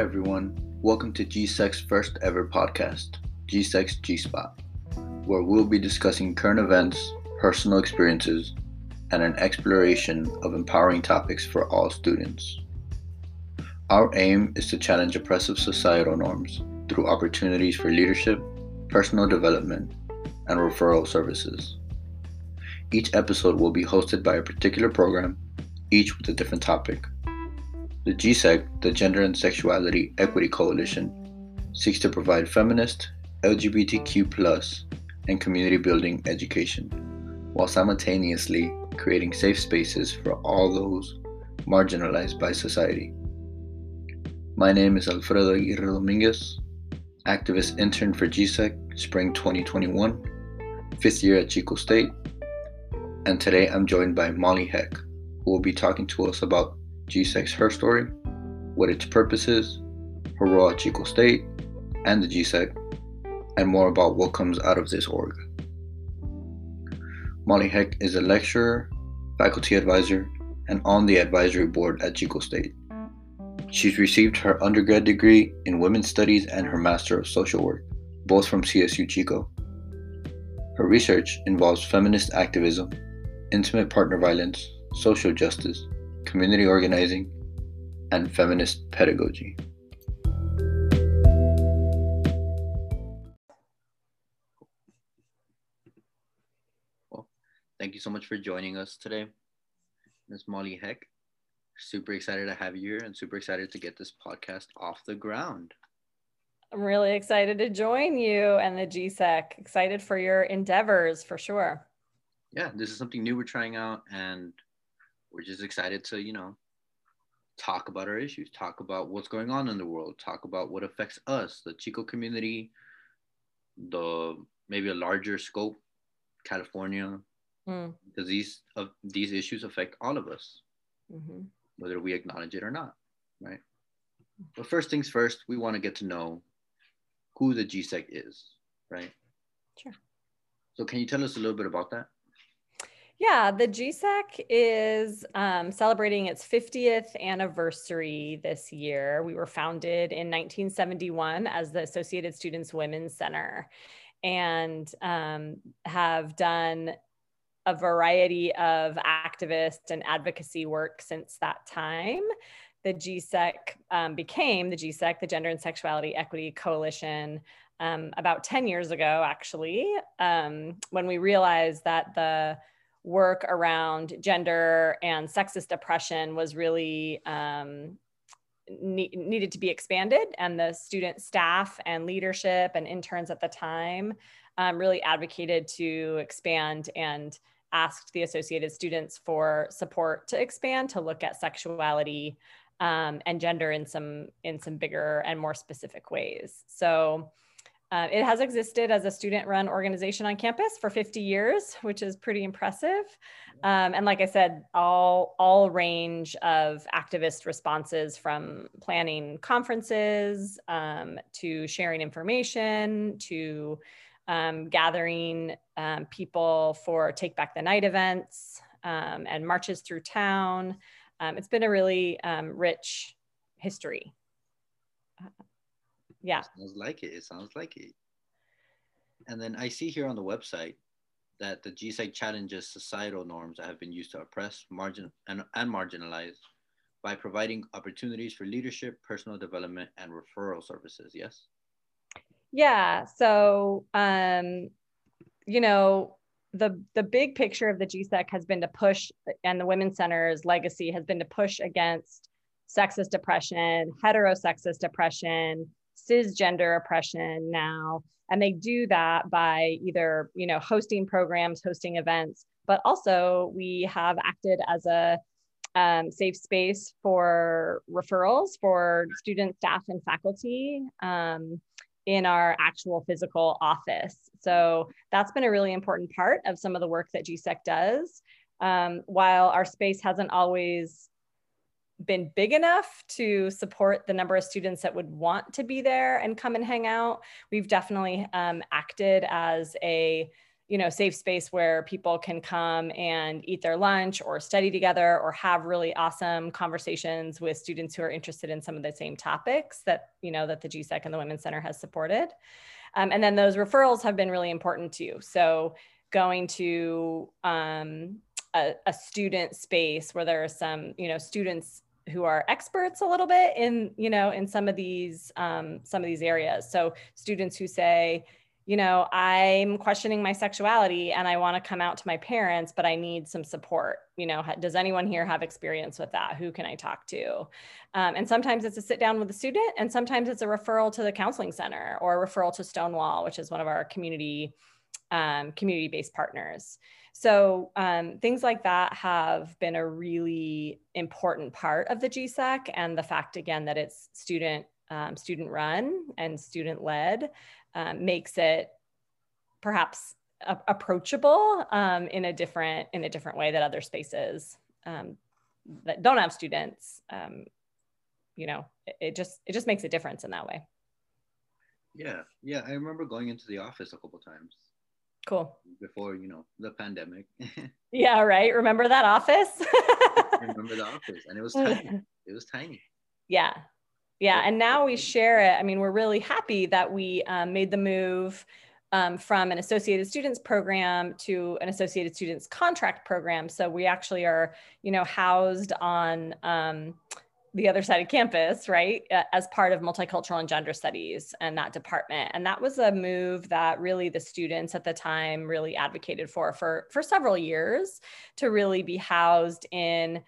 everyone. Welcome to GSEC's first ever podcast, GSEC's G Spot, where we'll be discussing current events, personal experiences, and an exploration of empowering topics for all students. Our aim is to challenge oppressive societal norms through opportunities for leadership, personal development, and referral services. Each episode will be hosted by a particular program, each with a different topic. The GSEC, the Gender and Sexuality Equity Coalition, seeks to provide feminist, LGBTQ, and community building education, while simultaneously creating safe spaces for all those marginalized by society. My name is Alfredo Aguirre Dominguez, activist intern for GSEC, spring 2021, fifth year at Chico State, and today I'm joined by Molly Heck, who will be talking to us about GSEC's Her Story, what its purpose is, her role at Chico State, and the GSEC, and more about what comes out of this org. Molly Heck is a lecturer, faculty advisor, and on the advisory board at Chico State. She's received her undergrad degree in women's studies and her master of social work, both from CSU Chico. Her research involves feminist activism, intimate partner violence, social justice, community organizing, and feminist pedagogy. Well, thank you so much for joining us today, Ms. Molly Heck. Super excited to have you here and super excited to get this podcast off the ground. I'm really excited to join you and the GSEC. Excited for your endeavors for sure. Yeah, this is something new we're trying out and we're just excited to, you know, talk about our issues, talk about what's going on in the world, talk about what affects us, the Chico community, the maybe a larger scope, California, mm. because these uh, these issues affect all of us, mm-hmm. whether we acknowledge it or not, right? But first things first, we want to get to know who the GSEC is, right? Sure. So can you tell us a little bit about that? Yeah, the GSEC is um, celebrating its 50th anniversary this year. We were founded in 1971 as the Associated Students Women's Center and um, have done a variety of activist and advocacy work since that time. The GSEC um, became the GSEC, the Gender and Sexuality Equity Coalition, um, about 10 years ago, actually, um, when we realized that the work around gender and sexist oppression was really um, ne- needed to be expanded. And the student staff and leadership and interns at the time um, really advocated to expand and asked the associated students for support to expand to look at sexuality um, and gender in some in some bigger and more specific ways. So uh, it has existed as a student run organization on campus for 50 years, which is pretty impressive. Um, and like I said, all, all range of activist responses from planning conferences um, to sharing information to um, gathering um, people for Take Back the Night events um, and marches through town. Um, it's been a really rich history yeah. sounds like it. It sounds like it. And then I see here on the website that the GSEC challenges societal norms that have been used to oppress, margin, and, and marginalize by providing opportunities for leadership, personal development, and referral services. Yes? Yeah. So, um, you know, the the big picture of the GSEC has been to push, and the Women's Center's legacy has been to push against sexist oppression, heterosexist oppression, cisgender oppression now. And they do that by either you know hosting programs hosting events but also we have acted as a um, safe space for referrals for students staff and faculty um, in our actual physical office. So that's been a really important part of some of the work that gsec does. Um, while our space hasn't always been big enough to support the number of students that would want to be there and come and hang out. We've definitely um, acted as a you know safe space where people can come and eat their lunch or study together or have really awesome conversations with students who are interested in some of the same topics that you know that the GSEC and the Women's Center has supported. Um, and then those referrals have been really important too. So going to um, a, a student space where there are some you know students who are experts a little bit in you know in some of these um, some of these areas. So students who say you know i'm questioning my sexuality and i want to come out to my parents but i need some support. You know does anyone here have experience with that? Who can i talk to? Um, and sometimes it's a sit down with a student and sometimes it's a referral to the counseling center or a referral to stonewall which is one of our community um, community based partners so um, things like that have been a really important part of the GSEC and the fact again that it's student um, student run and student led um, makes it perhaps a- approachable um, in a different in a different way that other spaces um, that don't have students um, you know it, it just it just makes a difference in that way. Yeah. Yeah. I remember going into the office a couple times Cool. Before, you know, the pandemic. yeah, right. Remember that office? remember the office. And it was tiny. It was tiny. Yeah. Yeah. And now we share it. I mean, we're really happy that we um, made the move um, from an Associated Students program to an Associated Students contract program. So we actually are, you know, housed on um, the other side of campus, right, uh, as part of multicultural and gender studies and that department. And that was a move that really the students at the time really advocated for for, for several years to really be housed in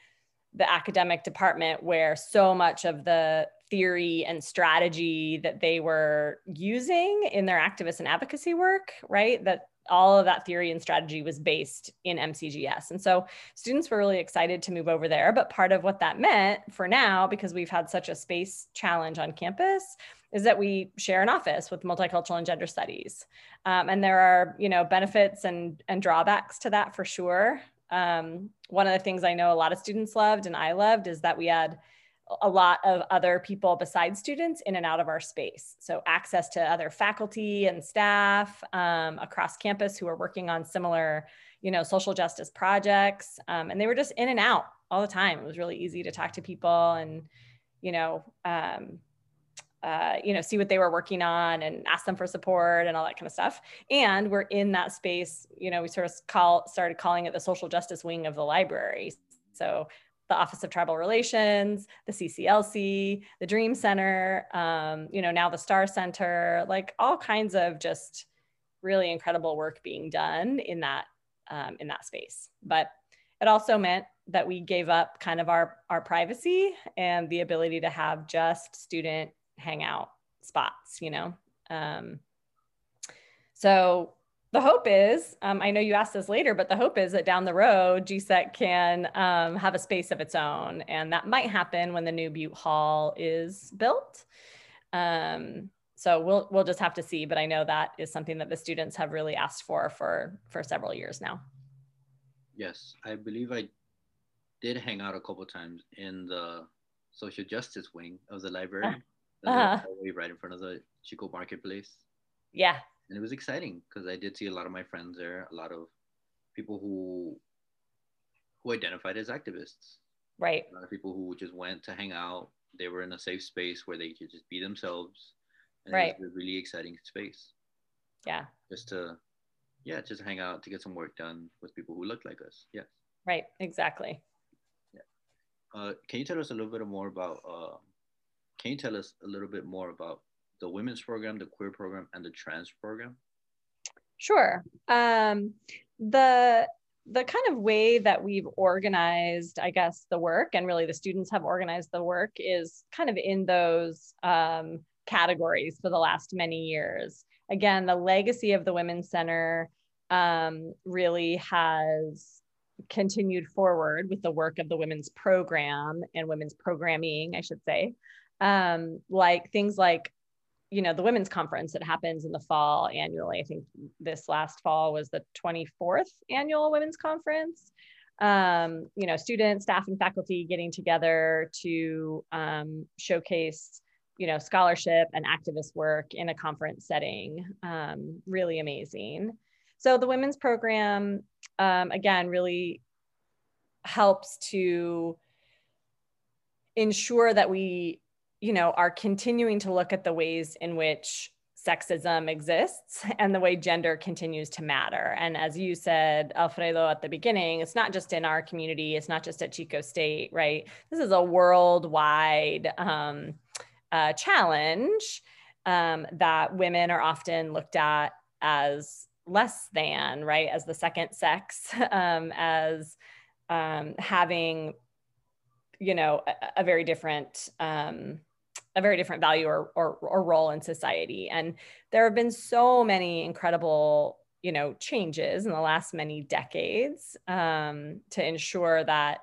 the academic department where so much of the theory and strategy that they were using in their activist and advocacy work, right, that all of that theory and strategy was based in MCGS. And so students were really excited to move over there. But part of what that meant for now, because we've had such a space challenge on campus, is that we share an office with multicultural and gender studies. Um, and there are, you know, benefits and, and drawbacks to that for sure. Um, one of the things I know a lot of students loved and I loved is that we had a lot of other people besides students in and out of our space. So access to other faculty and staff um, across campus who are working on similar, you know, social justice projects. Um, and they were just in and out all the time. It was really easy to talk to people and, you know, um, uh, you know, see what they were working on and ask them for support and all that kind of stuff. And we're in that space, you know, we sort of call started calling it the social justice wing of the library. So the Office of Tribal Relations, the CCLC, the Dream Center, um, you know, now the Star Center, like all kinds of just really incredible work being done in that um, in that space. But it also meant that we gave up kind of our our privacy and the ability to have just student hangout spots, you know. Um, so the hope is, um, I know you asked this later, but the hope is that down the road, GSEC can um, have a space of its own. And that might happen when the new Butte Hall is built. Um, so we'll, we'll just have to see, but I know that is something that the students have really asked for for, for several years now. Yes, I believe I did hang out a couple times in the social justice wing of the library, uh-huh. right in front of the Chico Marketplace. Yeah, and it was exciting because I did see a lot of my friends there, a lot of people who who identified as activists. Right. A lot of people who just went to hang out. They were in a safe space where they could just be themselves. And right. It was a really exciting space. Yeah. Just to, yeah, just hang out to get some work done with people who look like us. Yes. Right. Exactly. Yeah. Uh, can you tell us a little bit more about? Uh, can you tell us a little bit more about the women's program, the queer program, and the trans program? Sure. Um, the the kind of way that we've organized, I guess, the work, and really the students have organized the work, is kind of in those um, categories for the last many years. Again, the legacy of the Women's Center um, really has continued forward with the work of the women's program and women's programming, I should say. Um, like things like you know the women's conference that happens in the fall annually. I think this last fall was the 24th annual women's conference. Um, you know students staff and faculty getting together to um, showcase you know scholarship and activist work in a conference setting um, really amazing. So the women's program, um, again, really helps to ensure that we, you know, are continuing to look at the ways in which sexism exists and the way gender continues to matter. And as you said, Alfredo, at the beginning, it's not just in our community, it's not just at Chico State, right? This is a worldwide um, uh, challenge um, that women are often looked at as less than, right? As the second sex, um, as um, having, you know, a, a very different um, a very different value or, or, or role in society. And there have been so many incredible, you know, changes in the last many decades um, to ensure that,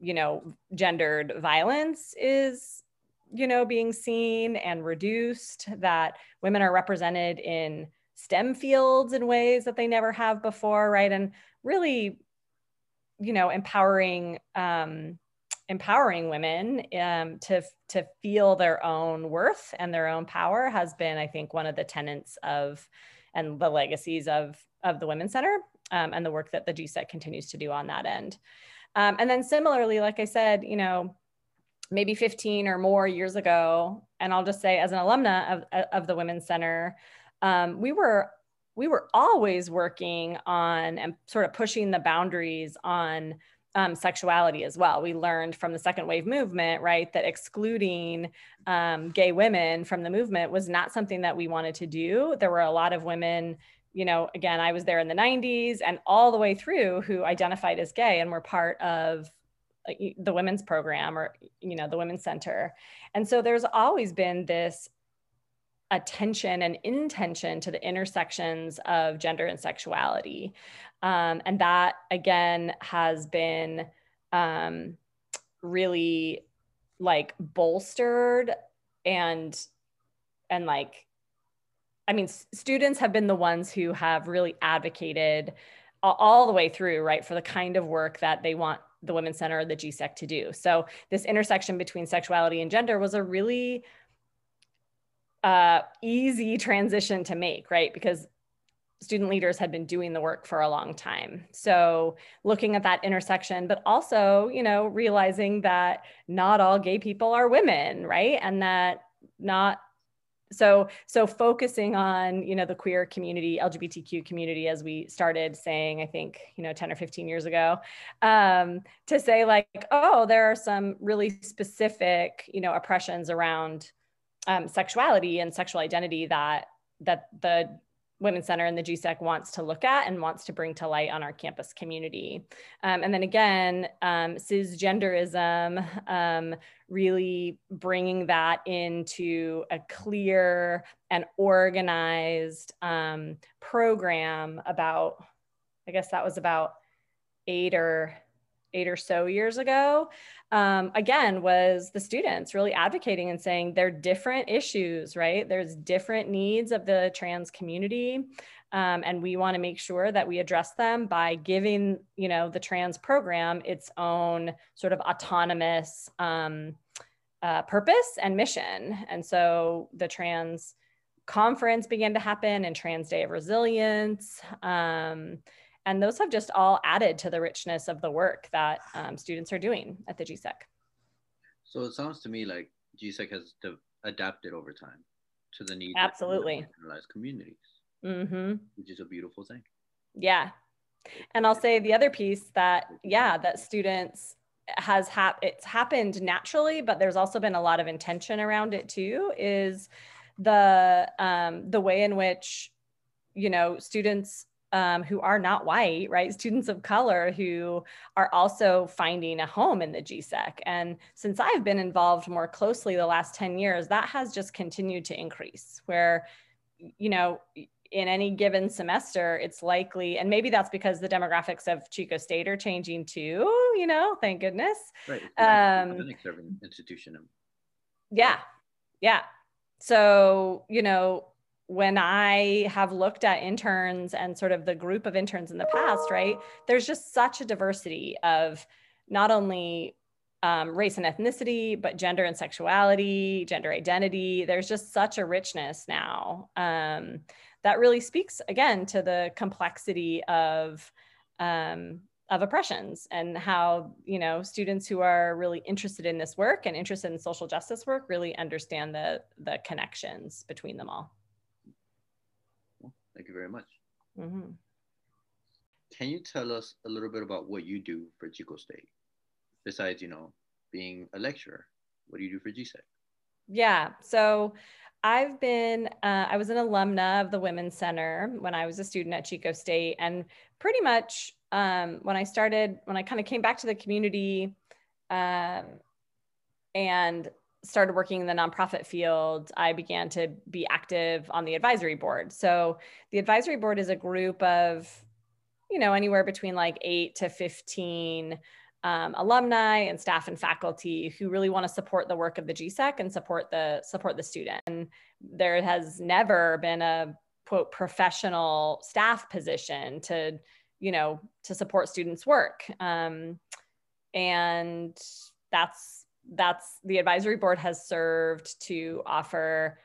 you know, gendered violence is, you know, being seen and reduced, that women are represented in STEM fields in ways that they never have before, right? And really, you know, empowering um, empowering women um, to to feel their own worth and their own power has been, I think, one of the tenets of and the legacies of of the Women's Center um, and the work that the GSEC continues to do on that end. Um, and then similarly, like I said, you know, maybe 15 or more years ago, and I'll just say as an alumna of, of the Women's Center, um, we were we were always working on and sort of pushing the boundaries on um, sexuality as well. We learned from the second wave movement, right, that excluding um, gay women from the movement was not something that we wanted to do. There were a lot of women, you know, again, I was there in the 90s and all the way through who identified as gay and were part of the women's program or, you know, the women's center. And so there's always been this attention and intention to the intersections of gender and sexuality. Um, and that again has been um, really like bolstered and and like I mean, students have been the ones who have really advocated all, all the way through, right, for the kind of work that they want the Women's Center or the GSEC to do. So this intersection between sexuality and gender was a really uh, easy transition to make, right? Because student leaders had been doing the work for a long time. So looking at that intersection, but also, you know, realizing that not all gay people are women, right? And that not so so focusing on you know the queer community lgbtq community as we started saying i think you know 10 or 15 years ago um, to say like oh there are some really specific you know oppressions around um, sexuality and sexual identity that that the Women's Center and the GSEC wants to look at and wants to bring to light on our campus community. Um, and then again, um, cisgenderism, um, really bringing that into a clear and organized um, program about, I guess that was about eight or eight or so years ago um, again was the students really advocating and saying they're different issues right? There's different needs of the trans community um, and we want to make sure that we address them by giving you know the trans program its own sort of autonomous um, uh, purpose and mission. And so the trans conference began to happen and trans day of resilience um, and those have just all added to the richness of the work that um, students are doing at the GSEC. So it sounds to me like GSEC has adapted over time to the needs absolutely of communities, mm-hmm. which is a beautiful thing. Yeah, and I'll say the other piece that yeah that students has hap- it's happened naturally, but there's also been a lot of intention around it too. Is the um, the way in which you know students um, who are not white, right? Students of color who are also finding a home in the GSEC. And since I've been involved more closely the last 10 years, that has just continued to increase where, you know, in any given semester, it's likely, and maybe that's because the demographics of Chico State are changing too, you know, thank goodness. Right. Um, institution. Yeah. Yeah. So, you know, when I have looked at interns and sort of the group of interns in the past, right, there's just such a diversity of not only um, race and ethnicity, but gender and sexuality, gender identity. There's just such a richness now um, that really speaks again to the complexity of um, of oppressions and how you know students who are really interested in this work and interested in social justice work really understand the the connections between them all thank you very much mm-hmm. can you tell us a little bit about what you do for chico state besides you know being a lecturer what do you do for gsec yeah so I've been, uh, I was an alumna of the Women's Center when I was a student at Chico State. And pretty much um, when I started, when I kind of came back to the community um, and started working in the nonprofit field, I began to be active on the advisory board. So the advisory board is a group of, you know, anywhere between like eight to 15 um, alumni and staff and faculty who really want to support the work of the GSEC and support the support the student. And there has never been a quote professional staff position to you know to support students work um, and that's that's the advisory board has served to offer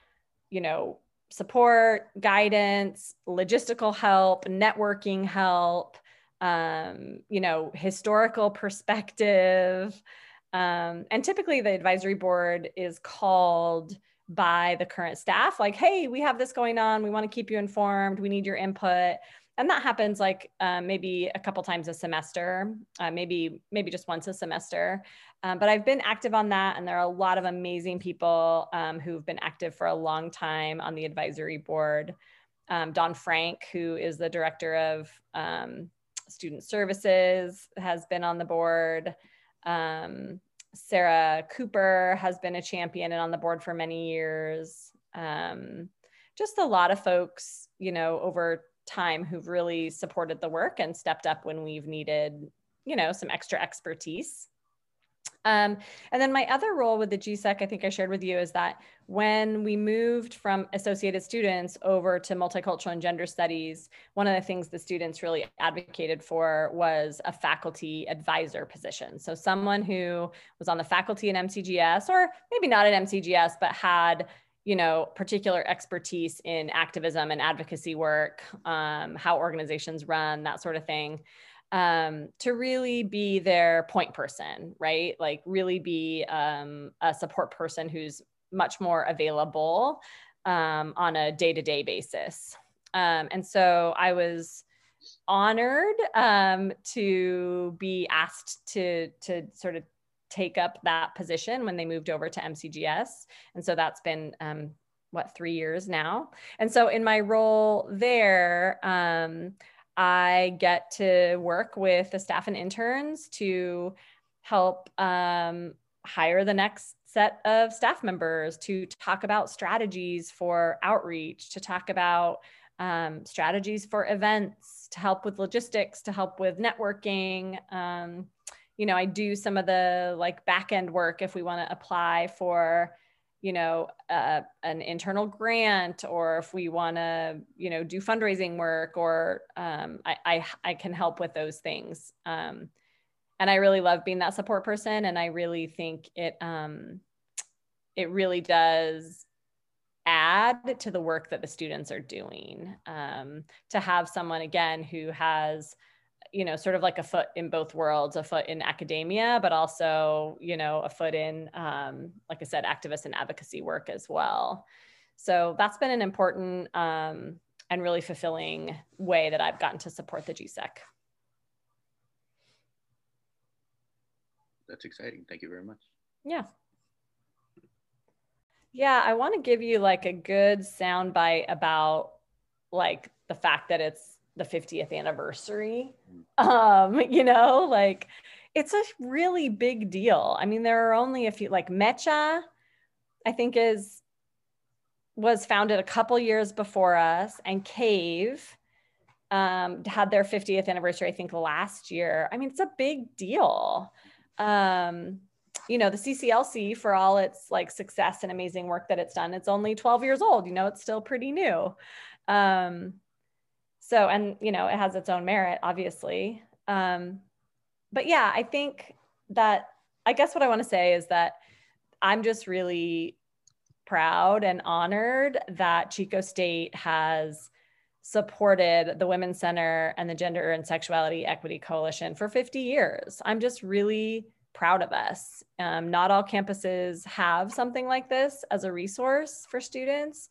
you know support guidance logistical help networking help um, you know historical perspective. Um, and typically the advisory board is called by the current staff like hey we have this going on. We want to keep you informed. We need your input and that happens like um, maybe a couple times a semester uh, maybe maybe just once a semester. Um, but i've been active on that and there are a lot of amazing people um, who've been active for a long time on the advisory board. Um, don frank who is the director of um, student services has been on the board. Um, sarah cooper has been a champion and on the board for many years. Just a lot of folks you know over time who've really supported the work and stepped up when we've needed, you know, some extra expertise. Um, and then my other role with the GSEC, I think I shared with you, is that when we moved from associated students over to multicultural and gender studies, one of the things the students really advocated for was a faculty advisor position. So someone who was on the faculty in MCGS, or maybe not at MCGS, but had you know, particular expertise in activism and advocacy work, um, how organizations run, that sort of thing, um, to really be their point person, right? Like, really be um, a support person who's much more available um, on a day to day basis. Um, and so I was honored um, to be asked to to sort of take up that position when they moved over to MCGS. And so that's been, um, what, three years now. And so in my role there, um, I get to work with the staff and interns to help um, hire the next set of staff members to talk about strategies for outreach, to talk about um, strategies for events, to help with logistics, to help with networking. Um, you know, I do some of the like back end work if we want to apply for, you know, uh, an internal grant or if we want to, you know, do fundraising work or um, I, I, I, can help with those things. Um, and I really love being that support person. And I really think it, um, it really does add to the work that the students are doing um, to have someone again who has you know sort of like a foot in both worlds a foot in academia but also you know a foot in um, like i said activist and advocacy work as well. So that's been an important um, and really fulfilling way that i've gotten to support the gsec that's exciting. Thank you very much. Yeah. Yeah i want to give you like a good soundbite about like the fact that it's the 50th anniversary. Um, you know, like it's a really big deal. I mean, there are only a few like Mecha, I think is was founded a couple years before us, and Cave um, had their 50th anniversary, I think, last year. I mean, it's a big deal. Um, you know, the CCLC, for all its like success and amazing work that it's done, it's only 12 years old. You know, it's still pretty new. Um, so and you know it has its own merit obviously um, but yeah i think that i guess what i want to say is that i'm just really proud and honored that chico state has supported the Women's Center and the Gender and Sexuality Equity Coalition for 50 years. I'm just really proud of us. Um, not all campuses have something like this as a resource for students.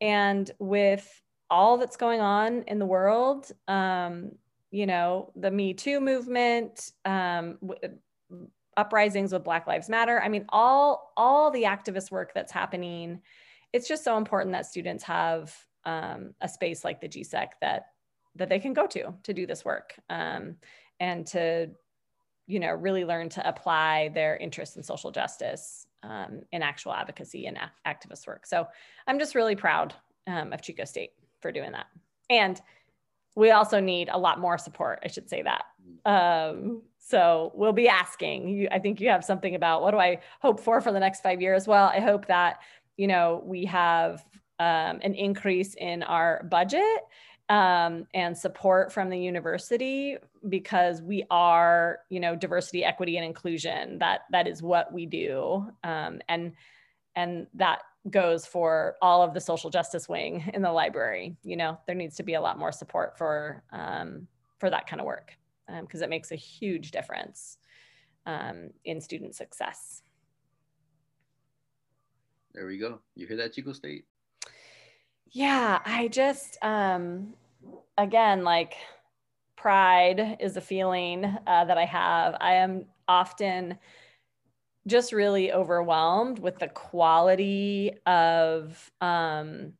And with all that's going on in the world, um, you know, the Me Too movement, um, uprisings with Black Lives Matter. I mean, all all the activist work that's happening. It's just so important that students have um, a space like the GSEC that that they can go to to do this work um, and to you know really learn to apply their interest in social justice um, in actual advocacy and a- activist work. So I'm just really proud um, of Chico State for doing that. And we also need a lot more support. I should say that. Um, so we'll be asking. You, I think you have something about what do I hope for for the next five years? Well, I hope that you know we have um, an increase in our budget um, and support from the university because we are, you know, diversity, equity, and inclusion. That that is what we do, um, and and that goes for all of the social justice wing in the library. You know, there needs to be a lot more support for um, for that kind of work because um, it makes a huge difference um, in student success. There we go. You hear that, Chico State? Yeah, I just, um, again, like pride is a feeling uh, that I have. I am often just really overwhelmed with the quality of um,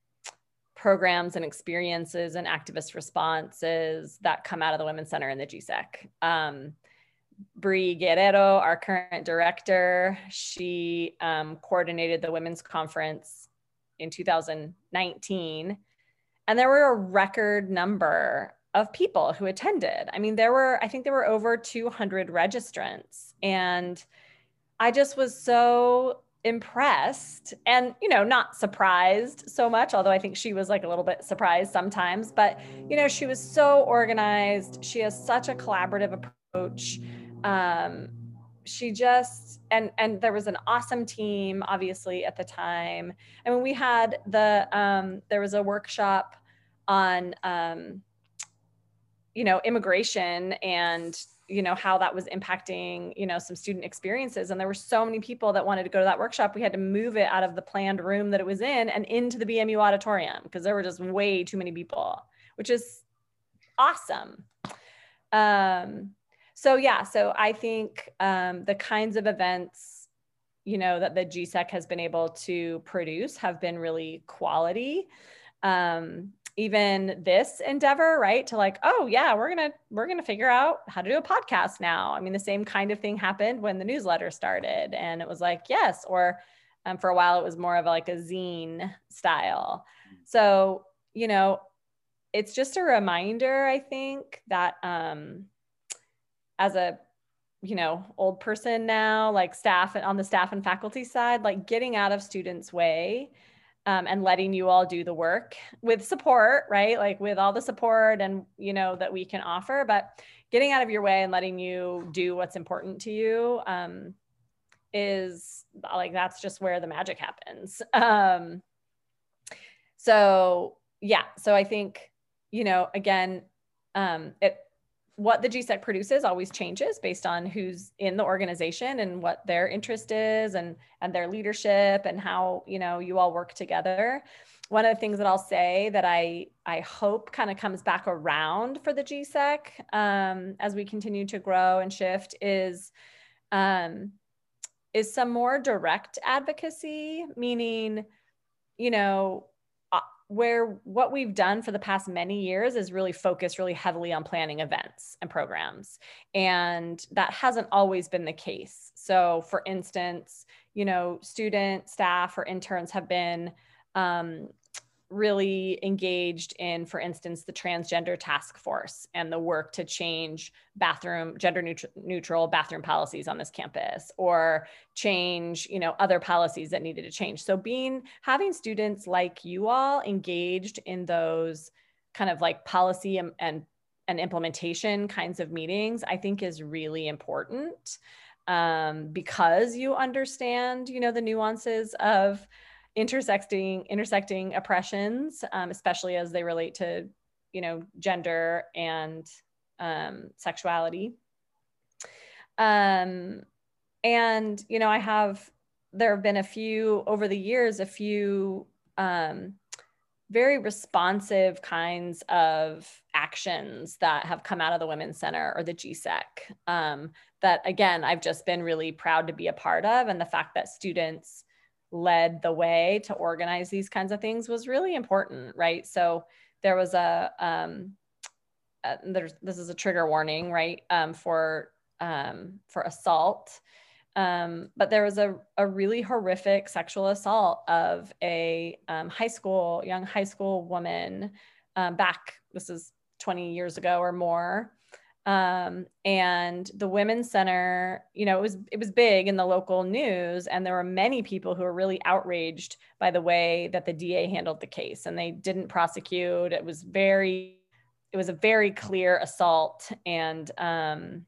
programs and experiences and activist responses that come out of the Women's Center and the GSEC. Um, Brie Guerrero, our current director, she um, coordinated the women's conference in 2019. And there were a record number of people who attended. I mean, there were, I think there were over 200 registrants. And I just was so impressed and you know not surprised so much although i think she was like a little bit surprised sometimes but you know she was so organized. She has such a collaborative approach. Um, she just and and there was an awesome team obviously at the time. I mean we had the um there was a workshop on um you know immigration and you know how that was impacting you know some student experiences. And there were so many people that wanted to go to that workshop. We had to move it out of the planned room that it was in and into the bmu auditorium because there were just way too many people which is awesome. Um so yeah so i think um, the kinds of events you know that the gsec has been able to produce have been really quality. Um, even this endeavor right? To like oh yeah we're gonna we're gonna figure out how to do a podcast now. I mean the same kind of thing happened when the newsletter started and it was like yes or um, for a while it was more of like a zine style. Mm. so you know it's just a reminder i think that um as a you know old person now like staff on the staff and faculty side like getting out of students way um, and letting you all do the work with support right? Like with all the support and you know that we can offer but getting out of your way and letting you do what's important to you um, is like that's just where the magic happens. Um, so yeah so i think you know again um, it what the GSEC produces always changes based on who's in the organization and what their interest is and and their leadership and how you know you all work together. One of the things that I'll say that I I hope kind of comes back around for the GSEC um, as we continue to grow and shift is um, is some more direct advocacy, meaning you know where what we've done for the past many years is really focused really heavily on planning events and programs. And that hasn't always been the case. So for instance you know student staff or interns have been um, really engaged in, for instance, the transgender task force and the work to change bathroom, gender neutral, neutral bathroom policies on this campus or change, you know, other policies that needed to change. So being, having students like you all engaged in those kind of like policy and, and, and implementation kinds of meetings, I think is really important um, because you understand, you know, the nuances of intersecting intersecting oppressions, um, especially as they relate to you know, gender and um, sexuality. Um, and, you know, I have, there have been a few over the years, a few um, very responsive kinds of actions that have come out of the Women's Center or the GSEC um, that, again, I've just been really proud to be a part of. And the fact that students led the way to organize these kinds of things was really important, right? So there was a, um, uh, there's, this is a trigger warning, right, um, for, um, for assault. Um, but there was a, a really horrific sexual assault of a um, high school, young high school woman um, back, this is 20 years ago or more. Um, and the women's center, you know, it was it was big in the local news, and there were many people who were really outraged by the way that the DA handled the case, and they didn't prosecute. It was very, it was a very clear assault, and um,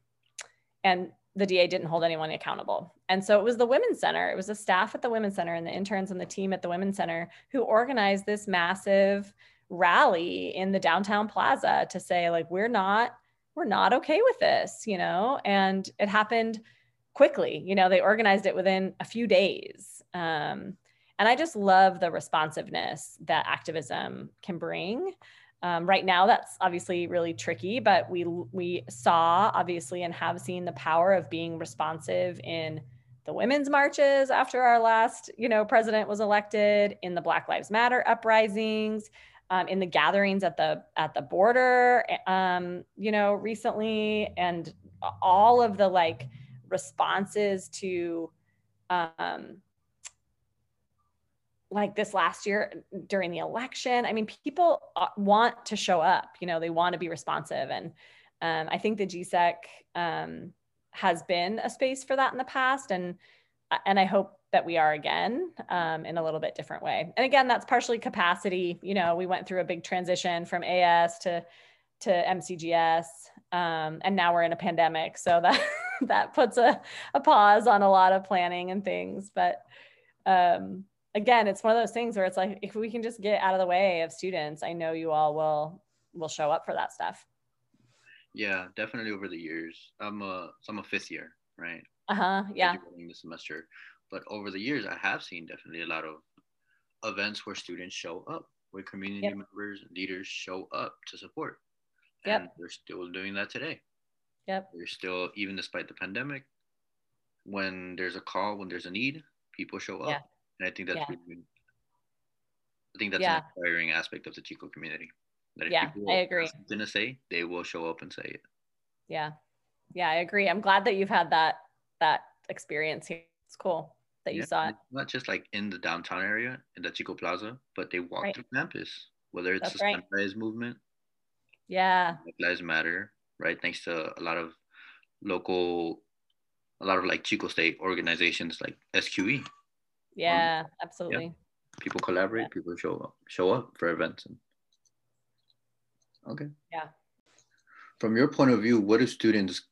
and the DA didn't hold anyone accountable. And so it was the Women's Center, it was the staff at the Women's Center and the interns and the team at the Women's Center who organized this massive rally in the downtown plaza to say, like, we're not, we're not okay with this, you know? And it happened quickly. You know, they organized it within a few days. Um, and I just love the responsiveness that activism can bring. Um, right now, that's obviously really tricky, but we we saw obviously and have seen the power of being responsive in the women's marches after our last, you know, president was elected, in the Black Lives Matter uprisings, um, in the gatherings at the at the border, um, you know, recently, and all of the like responses to um, like this last year during the election. I mean, people uh, want to show up, you know, they want to be responsive. And um, I think the GSEC um, has been a space for that in the past. And, uh, and I hope that we are again um, in a little bit different way. And again, that's partially capacity. You know, we went through a big transition from AS to, to MCGS. Um, and now we're in a pandemic. So that, that puts a, a pause on a lot of planning and things, but um, again, it's one of those things where it's like if we can just get out of the way of students, I know you all will will show up for that stuff. Yeah, definitely over the years. I'm a so I'm a fifth year, right? Uh-huh. Yeah. The semester. But over the years I have seen definitely a lot of events where students show up, where community yep. members and leaders show up to support. Yep. And they're still doing that today. Yep. They're still, even despite the pandemic, when there's a call, when there's a need, people show up. Yeah. And I think that's yeah. really, I think that's yeah. an inspiring aspect of the Chico community. That yeah, I agree. Something to say, they will show up and say it. Yeah, yeah, I agree. I'm glad that you've had that that experience here. It's cool that you yeah, saw it. Not just like in the downtown area in the Chico Plaza, but they walk right. through campus. Whether it's that's the right. Sunrise movement, yeah, Black Lives Matter, right? Thanks to a lot of local, a lot of like Chico State organizations like SQE, yeah, um, absolutely. Yeah. People collaborate. Yeah. People show up, show up for events. And... Okay. Yeah. From your point of view, what do students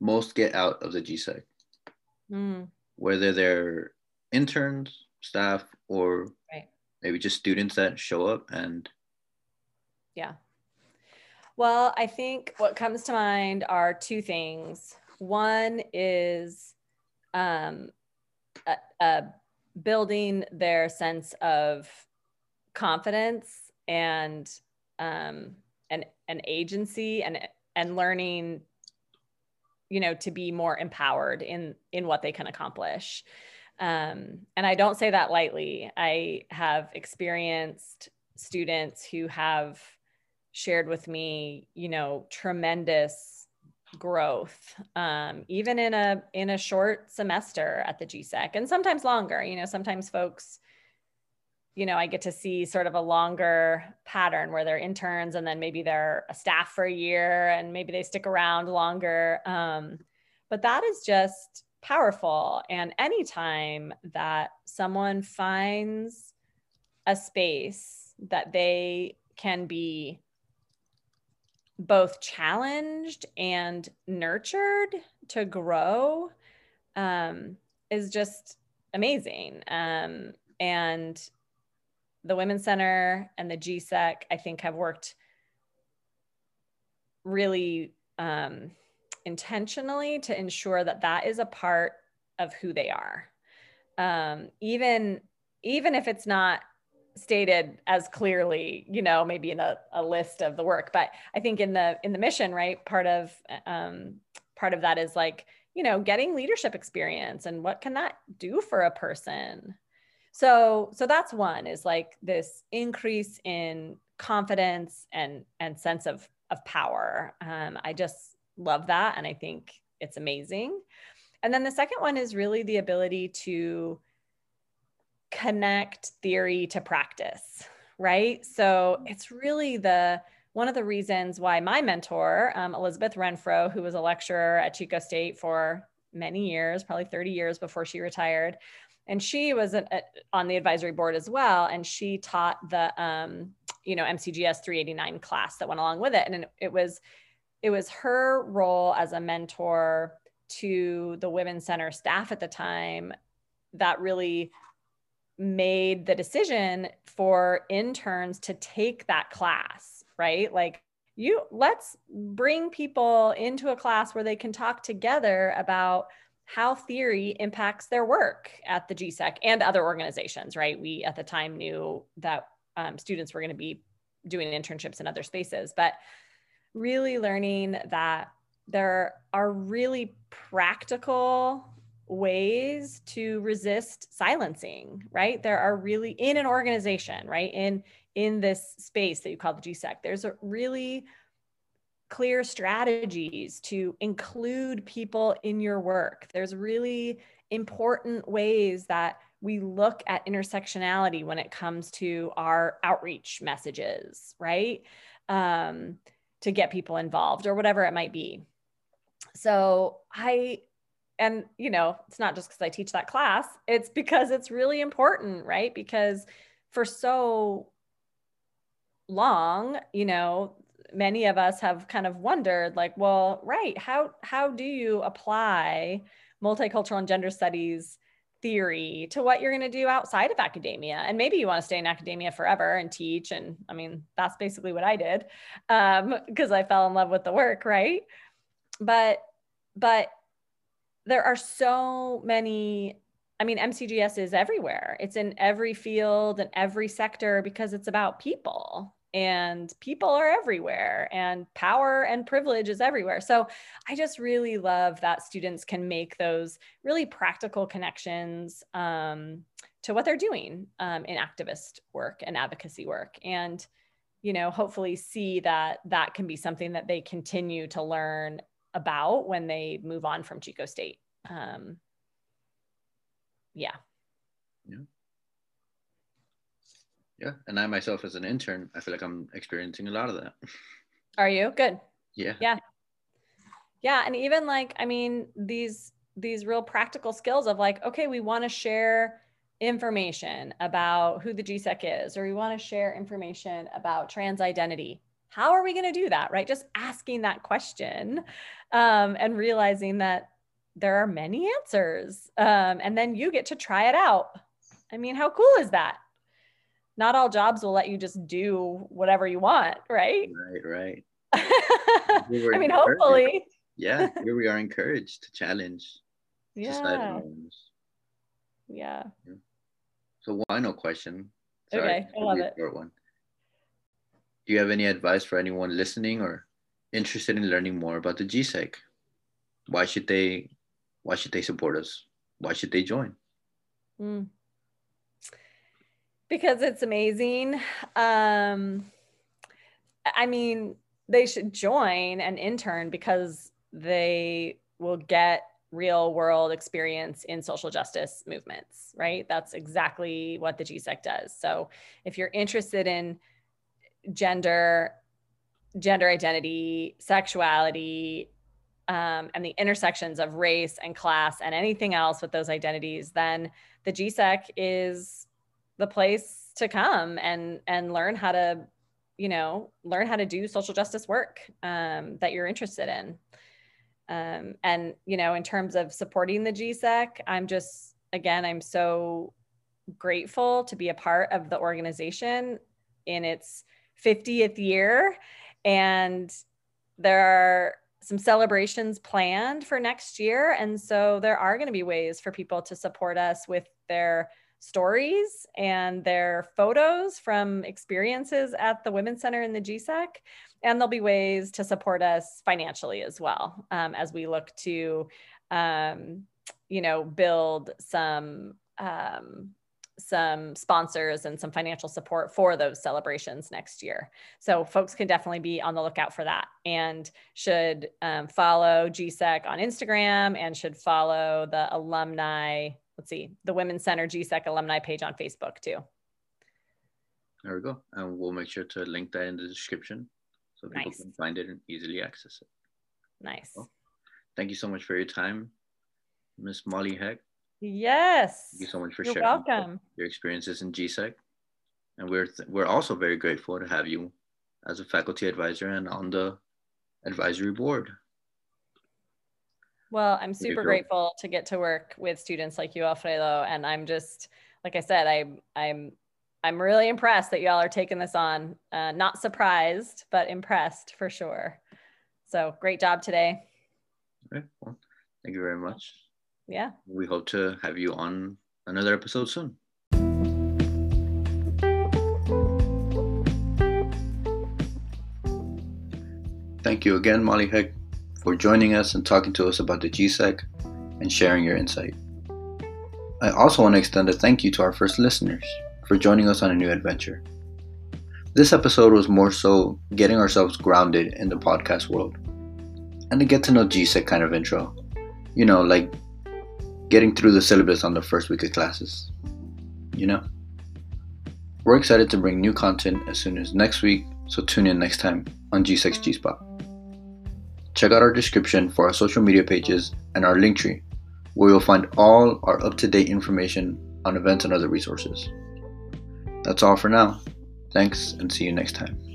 most get out of the GSEC? Mm. Whether they're interns, staff, or right. maybe just students that show up and. Yeah. Well, I think what comes to mind are two things. One is um, building their sense of confidence and um, and an agency and and learning you know to be more empowered in in what they can accomplish. Um, and i don't say that lightly. I have experienced students who have shared with me you know tremendous growth um, even in a in a short semester at the GSEC and sometimes longer you know sometimes folks you know I get to see sort of a longer pattern where they're interns and then maybe they're a staff for a year and maybe they stick around longer um, but that is just powerful and anytime that someone finds a space that they can be both challenged and nurtured to grow um, is just amazing. Um, and the Women's Center and the GSEC, I think, have worked really um, intentionally to ensure that that is a part of who they are. Um, even even if it's not stated as clearly you know maybe in a, a list of the work but i think in the in the mission right part of um, part of that is like you know getting leadership experience and what can that do for a person so so that's one is like this increase in confidence and and sense of of power. Um, i just love that and i think it's amazing. And then the second one is really the ability to connect theory to practice right? So it's really the one of the reasons why my mentor um, elizabeth renfro who was a lecturer at chico state for many years probably 30 years before she retired and she was a, a, on the advisory board as well and she taught the um, you know mcgs 389 class that went along with it. And it was it was her role as a mentor to the women's center staff at the time that really made the decision for interns to take that class right? Like you let's bring people into a class where they can talk together about how theory impacts their work at the GSEC and other organizations, right? We at the time knew that um, students were going to be doing internships in other spaces, but really learning that there are really practical ways to resist silencing right there are really in an organization right in in this space that you call the GSEC there's a really clear strategies to include people in your work. There's really important ways that we look at intersectionality when it comes to our outreach messages, right? Um, to get people involved or whatever it might be. So I, and you know, it's not just because I teach that class, it's because it's really important, right? Because for so long, you know, many of us have kind of wondered like well right how how do you apply multicultural and gender studies theory to what you're going to do outside of academia? And maybe you want to stay in academia forever and teach and i mean that's basically what i did because um, i fell in love with the work right? But but there are so many i mean mcgs is everywhere. It's in every field and every sector because it's about people and people are everywhere and power and privilege is everywhere. So i just really love that students can make those really practical connections um, to what they're doing um, in activist work and advocacy work. And you know hopefully see that that can be something that they continue to learn about when they move on from chico state. Um, yeah. Yeah yeah. And I myself, as an intern, I feel like I'm experiencing a lot of that. Are you good? Yeah. Yeah. Yeah. And even like, I mean, these, these real practical skills of like, okay, we want to share information about who the GSEC is, or we want to share information about trans identity. How are we going to do that? Right. Just asking that question um, and realizing that there are many answers. Um, and then you get to try it out. I mean, how cool is that? Not all jobs will let you just do whatever you want, right? Right, right. We I mean, hopefully. yeah, here we are encouraged to challenge yeah. Yeah. yeah. So final question. Sorry, okay, I love it. One. Do you have any advice for anyone listening or interested in learning more about the GSEC? Why should they why should they support us? Why should they join? Mm because it's amazing. Um, I mean, they should join an intern because they will get real world experience in social justice movements, right? That's exactly what the GSEC does. So if you're interested in gender, gender identity, sexuality, um, and the intersections of race and class and anything else with those identities, then the GSEC is the place to come and and learn how to you know learn how to do social justice work um, that you're interested in um, and you know in terms of supporting the GSEC i'm just again i'm so grateful to be a part of the organization in its 50th year and there are some celebrations planned for next year. And so there are going to be ways for people to support us with their stories and their photos from experiences at the Women's Center in the GSEC. And there'll be ways to support us financially as well um, as we look to, um, you know, build some um, some sponsors and some financial support for those celebrations next year. So folks can definitely be on the lookout for that and should um, follow GSEC on Instagram and should follow the alumni, let's see, the Women's Center GSEC alumni page on Facebook too. There we go. And we'll make sure to link that in the description so people Nice. can find it and easily access it. Nice. Well, Thank you so much for your time, Miss Molly Heck. Yes. Thank you so much for You're sharing welcome. your experiences in GSEC. And we're we're also very grateful to have you as a faculty advisor and on the advisory board. Well, I'm super grateful to get to work with students like you, Alfredo, and I'm just like I said, I I'm I'm really impressed that y'all are taking this on. Uh, not surprised, but impressed for sure. So great job today. Okay, well, thank you very much. Yeah. We hope to have you on another episode soon. Thank you again, Molly Heck, for joining us and talking to us about the GSEC and sharing your insight. I also want to extend a thank you to our first listeners for joining us on a new adventure. This episode was more so getting ourselves grounded in the podcast world and a get to know GSEC kind of intro. You know, like getting through the syllabus on the first week of classes. You know? We're excited to bring new content as soon as next week, so tune in next time on GSEC G Spot. Check out our description for our social media pages and our link tree, where you'll find all our up to date information on events and other resources. That's all for now. Thanks and see you next time.